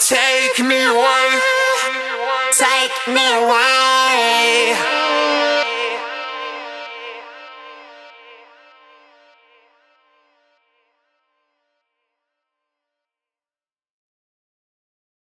Take me away. Take me away.